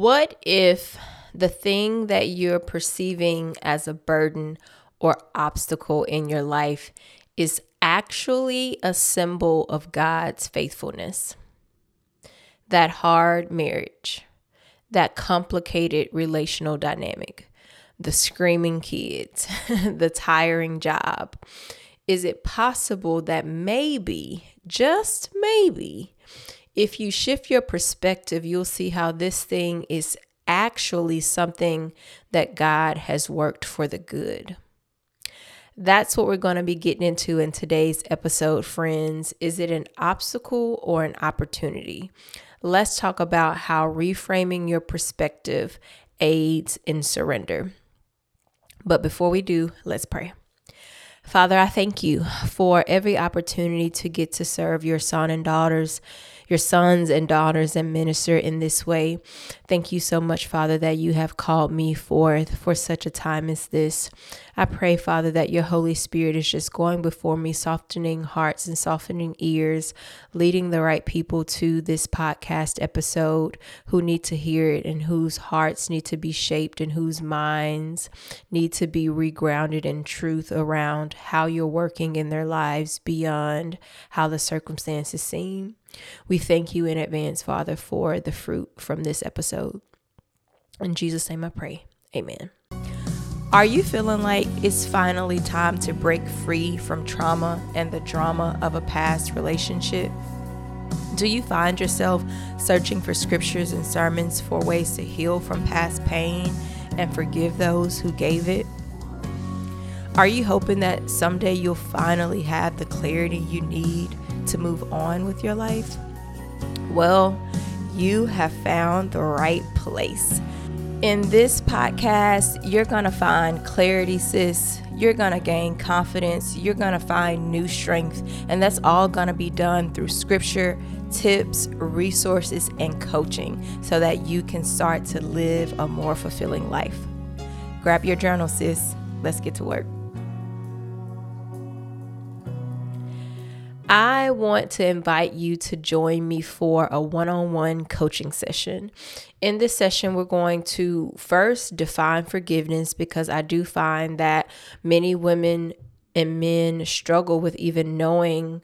What if the thing that you're perceiving as a burden or obstacle in your life is actually a symbol of God's faithfulness? That hard marriage, that complicated relational dynamic, the screaming kids, the tiring job. Is it possible that maybe, just maybe, if you shift your perspective, you'll see how this thing is actually something that God has worked for the good. That's what we're going to be getting into in today's episode, friends. Is it an obstacle or an opportunity? Let's talk about how reframing your perspective aids in surrender. But before we do, let's pray. Father, I thank you for every opportunity to get to serve your son and daughters your sons and daughters and minister in this way. Thank you so much, Father, that you have called me forth for such a time as this. I pray, Father, that your Holy Spirit is just going before me, softening hearts and softening ears, leading the right people to this podcast episode who need to hear it and whose hearts need to be shaped and whose minds need to be regrounded in truth around how you're working in their lives beyond how the circumstances seem. We thank you in advance, Father, for the fruit from this episode. In Jesus' name I pray. Amen. Are you feeling like it's finally time to break free from trauma and the drama of a past relationship? Do you find yourself searching for scriptures and sermons for ways to heal from past pain and forgive those who gave it? Are you hoping that someday you'll finally have the clarity you need to move on with your life? Well, you have found the right place. In this podcast, you're going to find clarity, sis. You're going to gain confidence. You're going to find new strength. And that's all going to be done through scripture, tips, resources, and coaching so that you can start to live a more fulfilling life. Grab your journal, sis. Let's get to work. I want to invite you to join me for a one on one coaching session. In this session, we're going to first define forgiveness because I do find that many women and men struggle with even knowing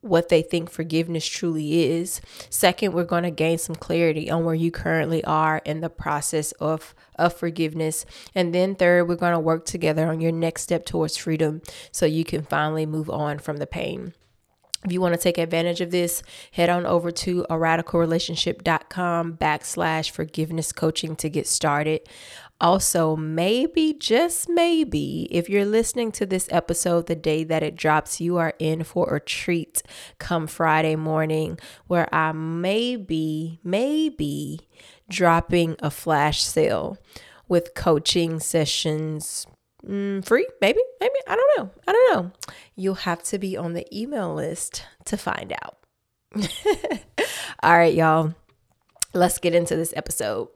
what they think forgiveness truly is. Second, we're going to gain some clarity on where you currently are in the process of of forgiveness. And then third, we're going to work together on your next step towards freedom so you can finally move on from the pain. If you want to take advantage of this, head on over to a radicalrelationship.com backslash forgiveness coaching to get started. Also, maybe, just maybe, if you're listening to this episode the day that it drops, you are in for a treat come Friday morning where I may be, maybe dropping a flash sale with coaching sessions, mm, free, maybe, maybe. I don't know. I don't know. You'll have to be on the email list to find out. All right, y'all. Let's get into this episode.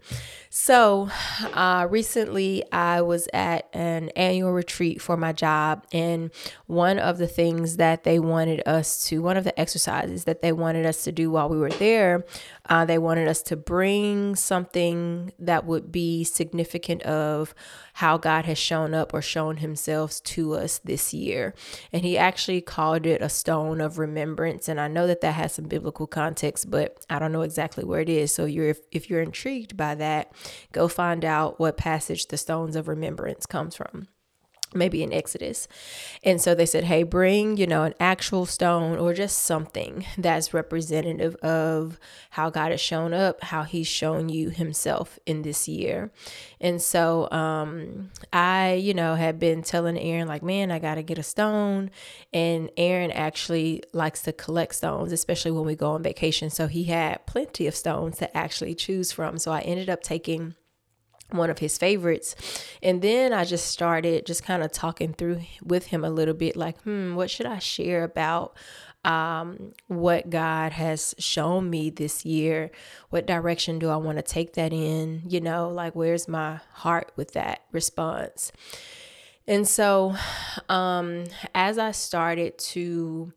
So, uh, recently I was at an annual retreat for my job, and one of the things that they wanted us to, one of the exercises that they wanted us to do while we were there, uh, they wanted us to bring something that would be significant of how God has shown up or shown himself to us this year. And he actually called it a stone of remembrance. And I know that that has some biblical context, but I don't know exactly where it is. So you're if, if you're intrigued by that, go find out what passage the stones of remembrance comes from maybe in Exodus. And so they said, hey, bring, you know, an actual stone or just something that's representative of how God has shown up, how he's shown you himself in this year. And so um I, you know, had been telling Aaron like, man, I got to get a stone. And Aaron actually likes to collect stones, especially when we go on vacation. So he had plenty of stones to actually choose from. So I ended up taking one of his favorites. And then I just started just kind of talking through with him a little bit like, hmm, what should I share about um, what God has shown me this year? What direction do I want to take that in? You know, like where's my heart with that response? And so um, as I started to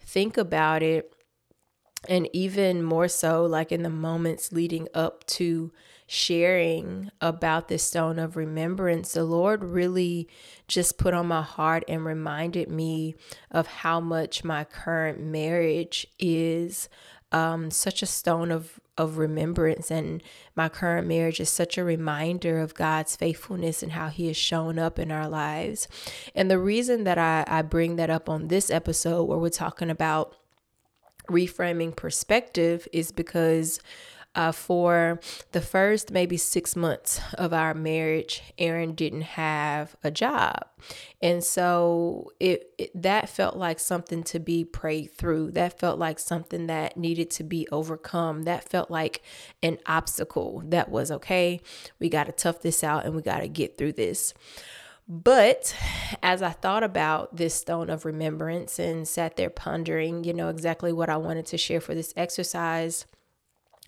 think about it, and even more so, like in the moments leading up to sharing about this stone of remembrance, the Lord really just put on my heart and reminded me of how much my current marriage is um, such a stone of of remembrance and my current marriage is such a reminder of God's faithfulness and how he has shown up in our lives. And the reason that I, I bring that up on this episode where we're talking about reframing perspective is because uh, for the first maybe six months of our marriage, Aaron didn't have a job. And so it, it, that felt like something to be prayed through. That felt like something that needed to be overcome. That felt like an obstacle that was okay. We got to tough this out and we got to get through this. But as I thought about this stone of remembrance and sat there pondering, you know, exactly what I wanted to share for this exercise,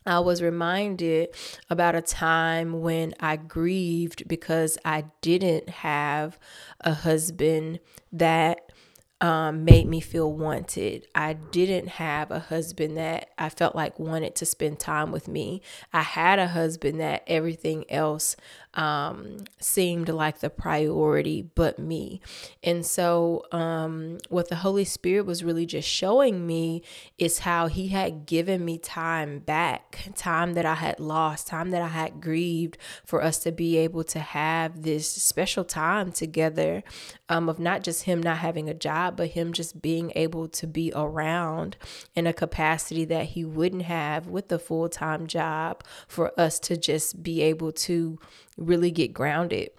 I was reminded about a time when I grieved because I didn't have a husband that um, made me feel wanted. I didn't have a husband that I felt like wanted to spend time with me. I had a husband that everything else um, seemed like the priority but me. And so, um, what the Holy Spirit was really just showing me is how He had given me time back, time that I had lost, time that I had grieved, for us to be able to have this special time together um, of not just Him not having a job, but Him just being able to be around in a capacity that He wouldn't have with a full time job, for us to just be able to really get grounded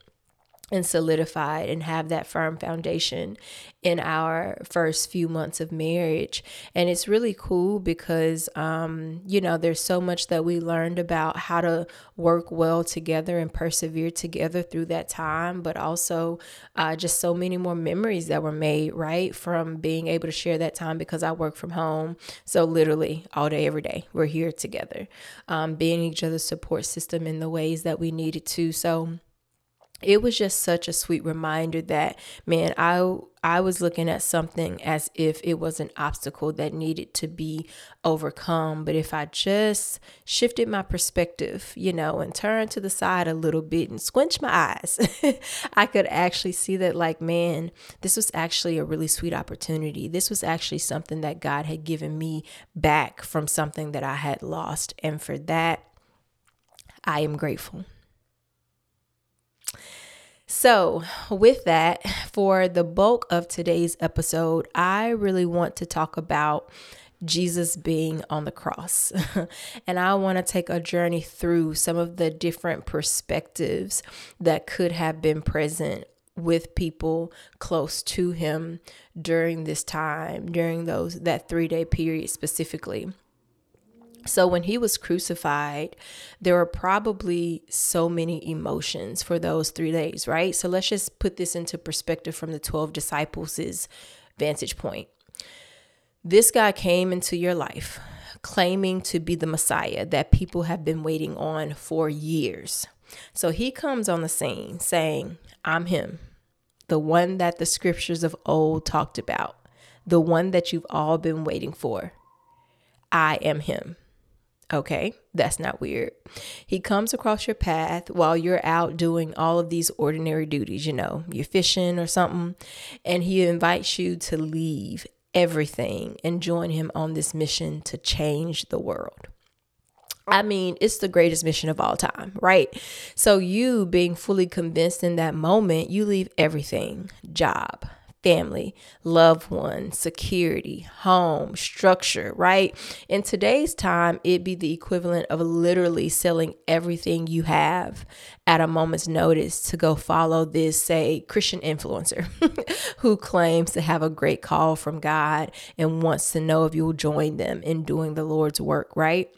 and solidified and have that firm foundation in our first few months of marriage. And it's really cool because, um, you know, there's so much that we learned about how to work well together and persevere together through that time, but also uh, just so many more memories that were made, right? From being able to share that time because I work from home. So, literally, all day, every day, we're here together, um, being each other's support system in the ways that we needed to. So, it was just such a sweet reminder that man i i was looking at something as if it was an obstacle that needed to be overcome. But if i just shifted my perspective you know and turned to the side a little bit and squinch my eyes i could actually see that like man this was actually a really sweet opportunity. This was actually something that god had given me back from something that i had lost. And for that i am grateful so, with that, for the bulk of today's episode, I really want to talk about Jesus being on the cross. and I want to take a journey through some of the different perspectives that could have been present with people close to him during this time, during those that 3-day period specifically. So, when he was crucified, there were probably so many emotions for those three days, right? So, let's just put this into perspective from the 12 disciples' vantage point. This guy came into your life claiming to be the Messiah that people have been waiting on for years. So, he comes on the scene saying, I'm him, the one that the scriptures of old talked about, the one that you've all been waiting for. I am him. Okay, that's not weird. He comes across your path while you're out doing all of these ordinary duties, you know, you're fishing or something, and he invites you to leave everything and join him on this mission to change the world. I mean, it's the greatest mission of all time, right? So, you being fully convinced in that moment, you leave everything job, family, loved one, security, home, structure, right? In today's time, it'd be the equivalent of literally selling everything you have at a moment's notice to go follow this, say, Christian influencer who claims to have a great call from God and wants to know if you'll join them in doing the Lord's work, right?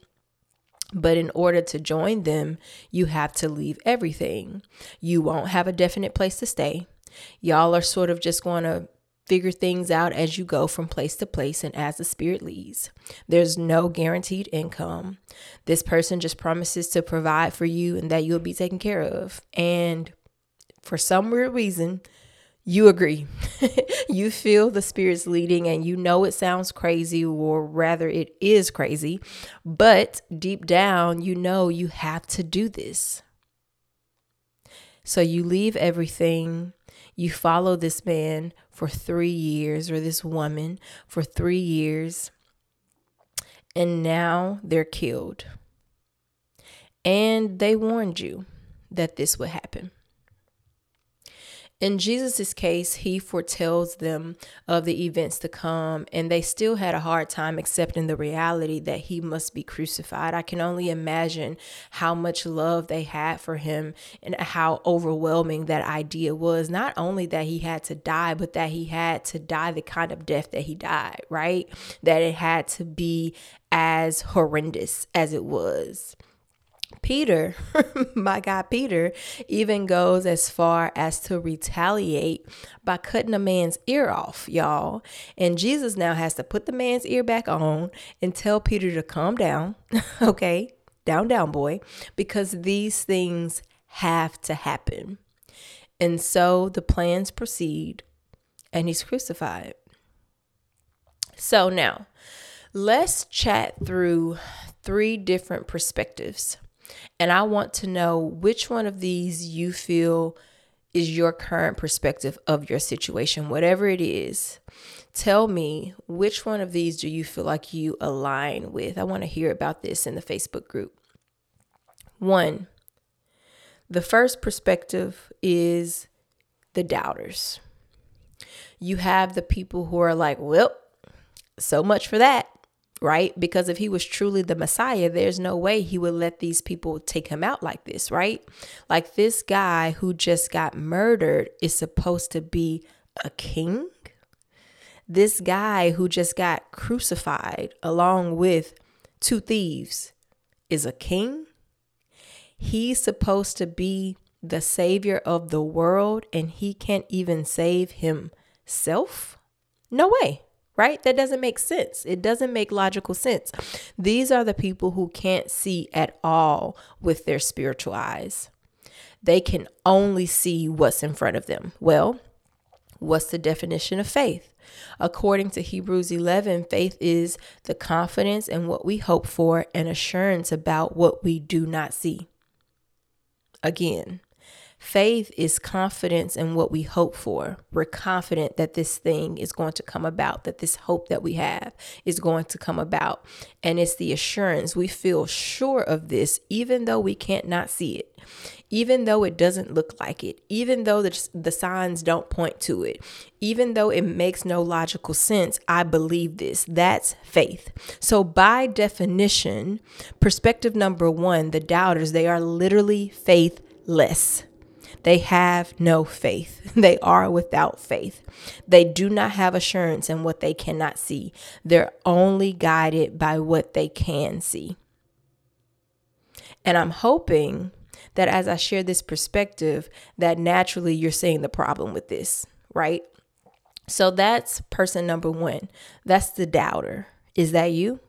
But in order to join them, you have to leave everything. You won't have a definite place to stay. Y'all are sort of just going to figure things out as you go from place to place and as the spirit leads. There's no guaranteed income. This person just promises to provide for you and that you'll be taken care of. And for some weird reason, you agree. you feel the Spirit's leading and you know it sounds crazy, or rather, it is crazy. But deep down, you know you have to do this. So you leave everything, you follow this man for three years, or this woman for three years, and now they're killed. And they warned you that this would happen. In Jesus' case, he foretells them of the events to come, and they still had a hard time accepting the reality that he must be crucified. I can only imagine how much love they had for him and how overwhelming that idea was. Not only that he had to die, but that he had to die the kind of death that he died, right? That it had to be as horrendous as it was. Peter, my God, Peter, even goes as far as to retaliate by cutting a man's ear off, y'all. And Jesus now has to put the man's ear back on and tell Peter to calm down, okay? Down, down, boy, because these things have to happen. And so the plans proceed, and he's crucified. So now, let's chat through three different perspectives and I want to know which one of these you feel is your current perspective of your situation, whatever it is. Tell me which one of these do you feel like you align with? I want to hear about this in the Facebook group. One, the first perspective is the doubters. You have the people who are like, well, so much for that right? Because if he was truly the Messiah, there's no way he would let these people take him out like this, right? Like this guy who just got murdered is supposed to be a king. This guy who just got crucified along with two thieves is a king. He's supposed to be the savior of the world and he can't even save himself? No way right? That doesn't make sense. It doesn't make logical sense. These are the people who can't see at all with their spiritual eyes. They can only see what's in front of them. Well, what's the definition of faith? According to Hebrews 11, faith is the confidence in what we hope for and assurance about what we do not see. Again, Faith is confidence in what we hope for. We're confident that this thing is going to come about, that this hope that we have is going to come about. And it's the assurance we feel sure of this, even though we can't not see it, even though it doesn't look like it, even though the, the signs don't point to it, even though it makes no logical sense. I believe this. That's faith. So, by definition, perspective number one, the doubters, they are literally faithless. They have no faith. They are without faith. They do not have assurance in what they cannot see. They're only guided by what they can see. And I'm hoping that as I share this perspective, that naturally you're seeing the problem with this, right? So that's person number one. That's the doubter. Is that you?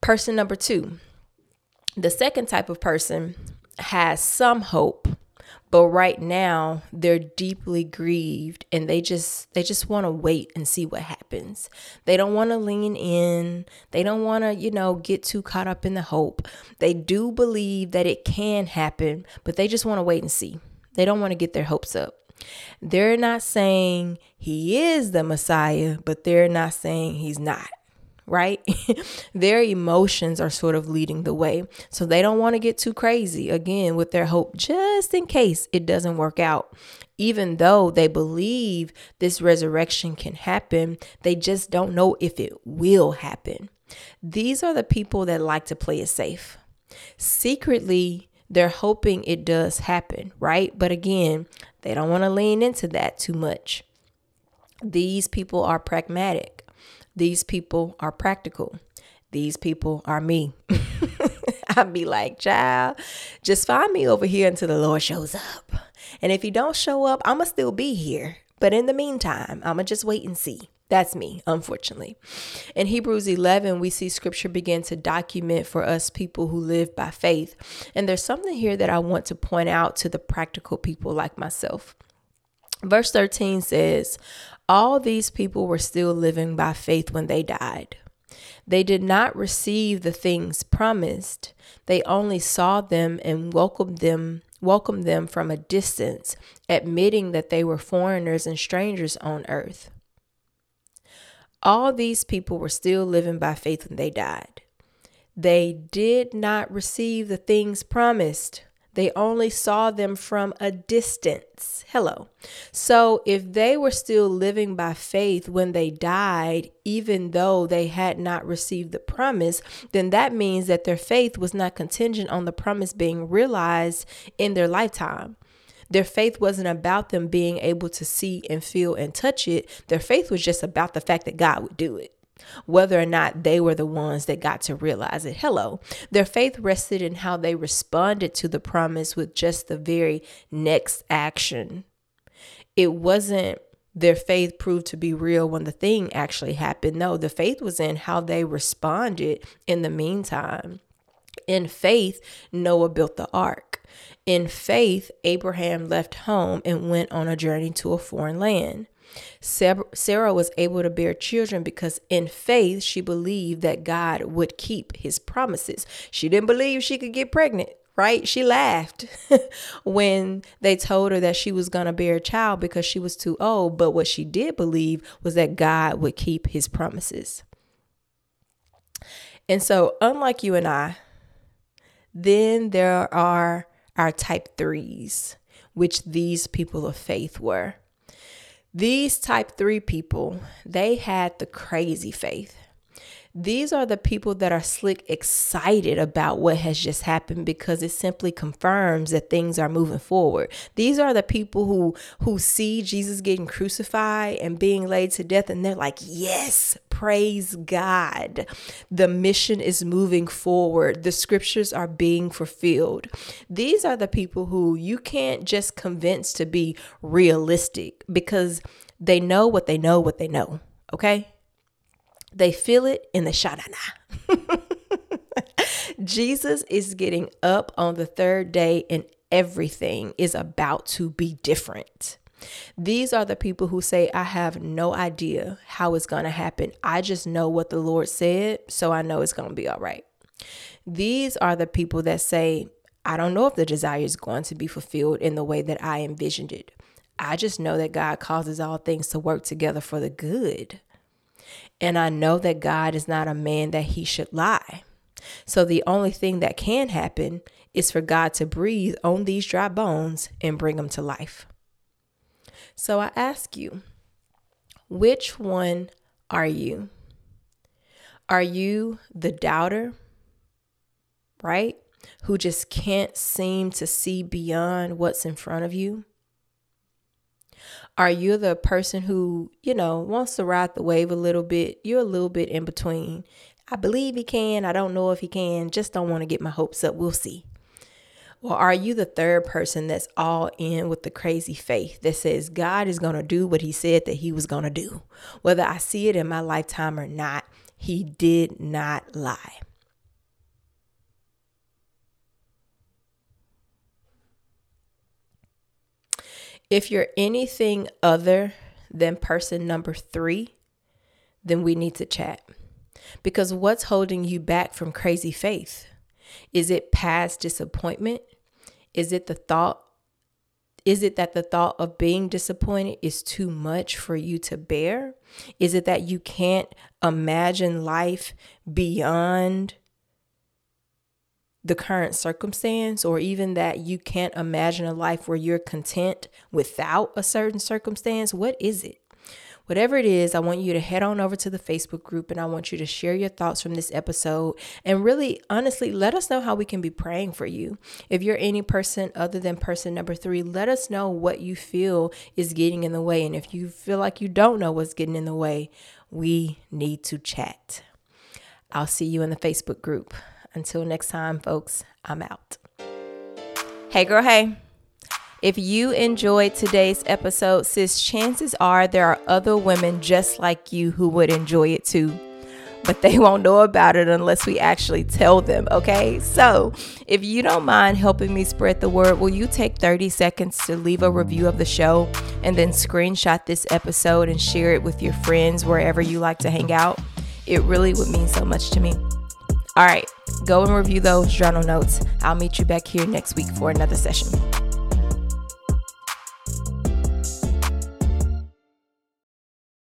Person number two. The second type of person has some hope but right now they're deeply grieved and they just they just want to wait and see what happens. They don't want to lean in. They don't want to you know get too caught up in the hope. They do believe that it can happen but they just want to wait and see. They don't want to get their hopes up. They're not saying he is the messiah but they're not saying he's not right? their emotions are sort of leading the way. So they don't want to get too crazy again with their hope, just in case it doesn't work out. Even though they believe this resurrection can happen, they just don't know if it will happen. These are the people that like to play it safe. Secretly, they're hoping it does happen, right? But again, they don't want to lean into that too much. These people are pragmatic. These people are practical. These people are me. I'd be like, child, just find me over here until the Lord shows up. And if he don't show up, I'ma still be here. But in the meantime, I'm going to just wait and see. That's me, unfortunately. In Hebrews 11, we see scripture begin to document for us people who live by faith. And there's something here that I want to point out to the practical people like myself. Verse 13 says, All these people were still living by faith when they died. They did not receive the things promised. They only saw them and welcomed them welcomed them from a distance, admitting that they were foreigners and strangers on earth. All these people were still living by faith when they died. They did not receive the things promised. They only saw them from a distance. Hello. So, if they were still living by faith when they died, even though they had not received the promise, then that means that their faith was not contingent on the promise being realized in their lifetime. Their faith wasn't about them being able to see and feel and touch it. Their faith was just about the fact that God would do it whether or not they were the ones that got to realize it. Hello. Their faith rested in how they responded to the promise with just the very next action. It wasn't their faith proved to be real when the thing actually happened. No, the faith was in how they responded in the meantime. In faith, Noah built the ark. In faith, Abraham left home and went on a journey to a foreign land. Sarah was able to bear children because in faith she believed that God would keep his promises. She didn't believe she could get pregnant, right? She laughed when they told her that she was going to bear a child because she was too old. But what she did believe was that God would keep his promises. And so, unlike you and I, then there are our type threes, which these people of faith were. These type three people, they had the crazy faith. These are the people that are slick excited about what has just happened because it simply confirms that things are moving forward. These are the people who who see Jesus getting crucified and being laid to death and they're like, "Yes, praise God. The mission is moving forward. The scriptures are being fulfilled." These are the people who you can't just convince to be realistic because they know what they know what they know, okay? They feel it in the shanana. Jesus is getting up on the third day and everything is about to be different. These are the people who say, I have no idea how it's going to happen. I just know what the Lord said, so I know it's going to be all right. These are the people that say, I don't know if the desire is going to be fulfilled in the way that I envisioned it. I just know that God causes all things to work together for the good. And I know that God is not a man that he should lie. So the only thing that can happen is for God to breathe on these dry bones and bring them to life. So I ask you, which one are you? Are you the doubter, right? Who just can't seem to see beyond what's in front of you? Are you the person who, you know, wants to ride the wave a little bit? You're a little bit in between. I believe he can. I don't know if he can. Just don't want to get my hopes up. We'll see. Or are you the third person that's all in with the crazy faith that says God is going to do what he said that he was going to do? Whether I see it in my lifetime or not, he did not lie. If you're anything other than person number three, then we need to chat. Because what's holding you back from crazy faith? Is it past disappointment? Is it the thought? Is it that the thought of being disappointed is too much for you to bear? Is it that you can't imagine life beyond the current circumstance, or even that you can't imagine a life where you're content without a certain circumstance? What is it? Whatever it is, I want you to head on over to the Facebook group and I want you to share your thoughts from this episode and really honestly let us know how we can be praying for you. If you're any person other than person number three, let us know what you feel is getting in the way. And if you feel like you don't know what's getting in the way, we need to chat. I'll see you in the Facebook group. Until next time, folks, I'm out. Hey, girl, hey. If you enjoyed today's episode, sis, chances are there are other women just like you who would enjoy it too. But they won't know about it unless we actually tell them, okay? So, if you don't mind helping me spread the word, will you take 30 seconds to leave a review of the show and then screenshot this episode and share it with your friends wherever you like to hang out? It really would mean so much to me. All right, go and review those journal notes. I'll meet you back here next week for another session.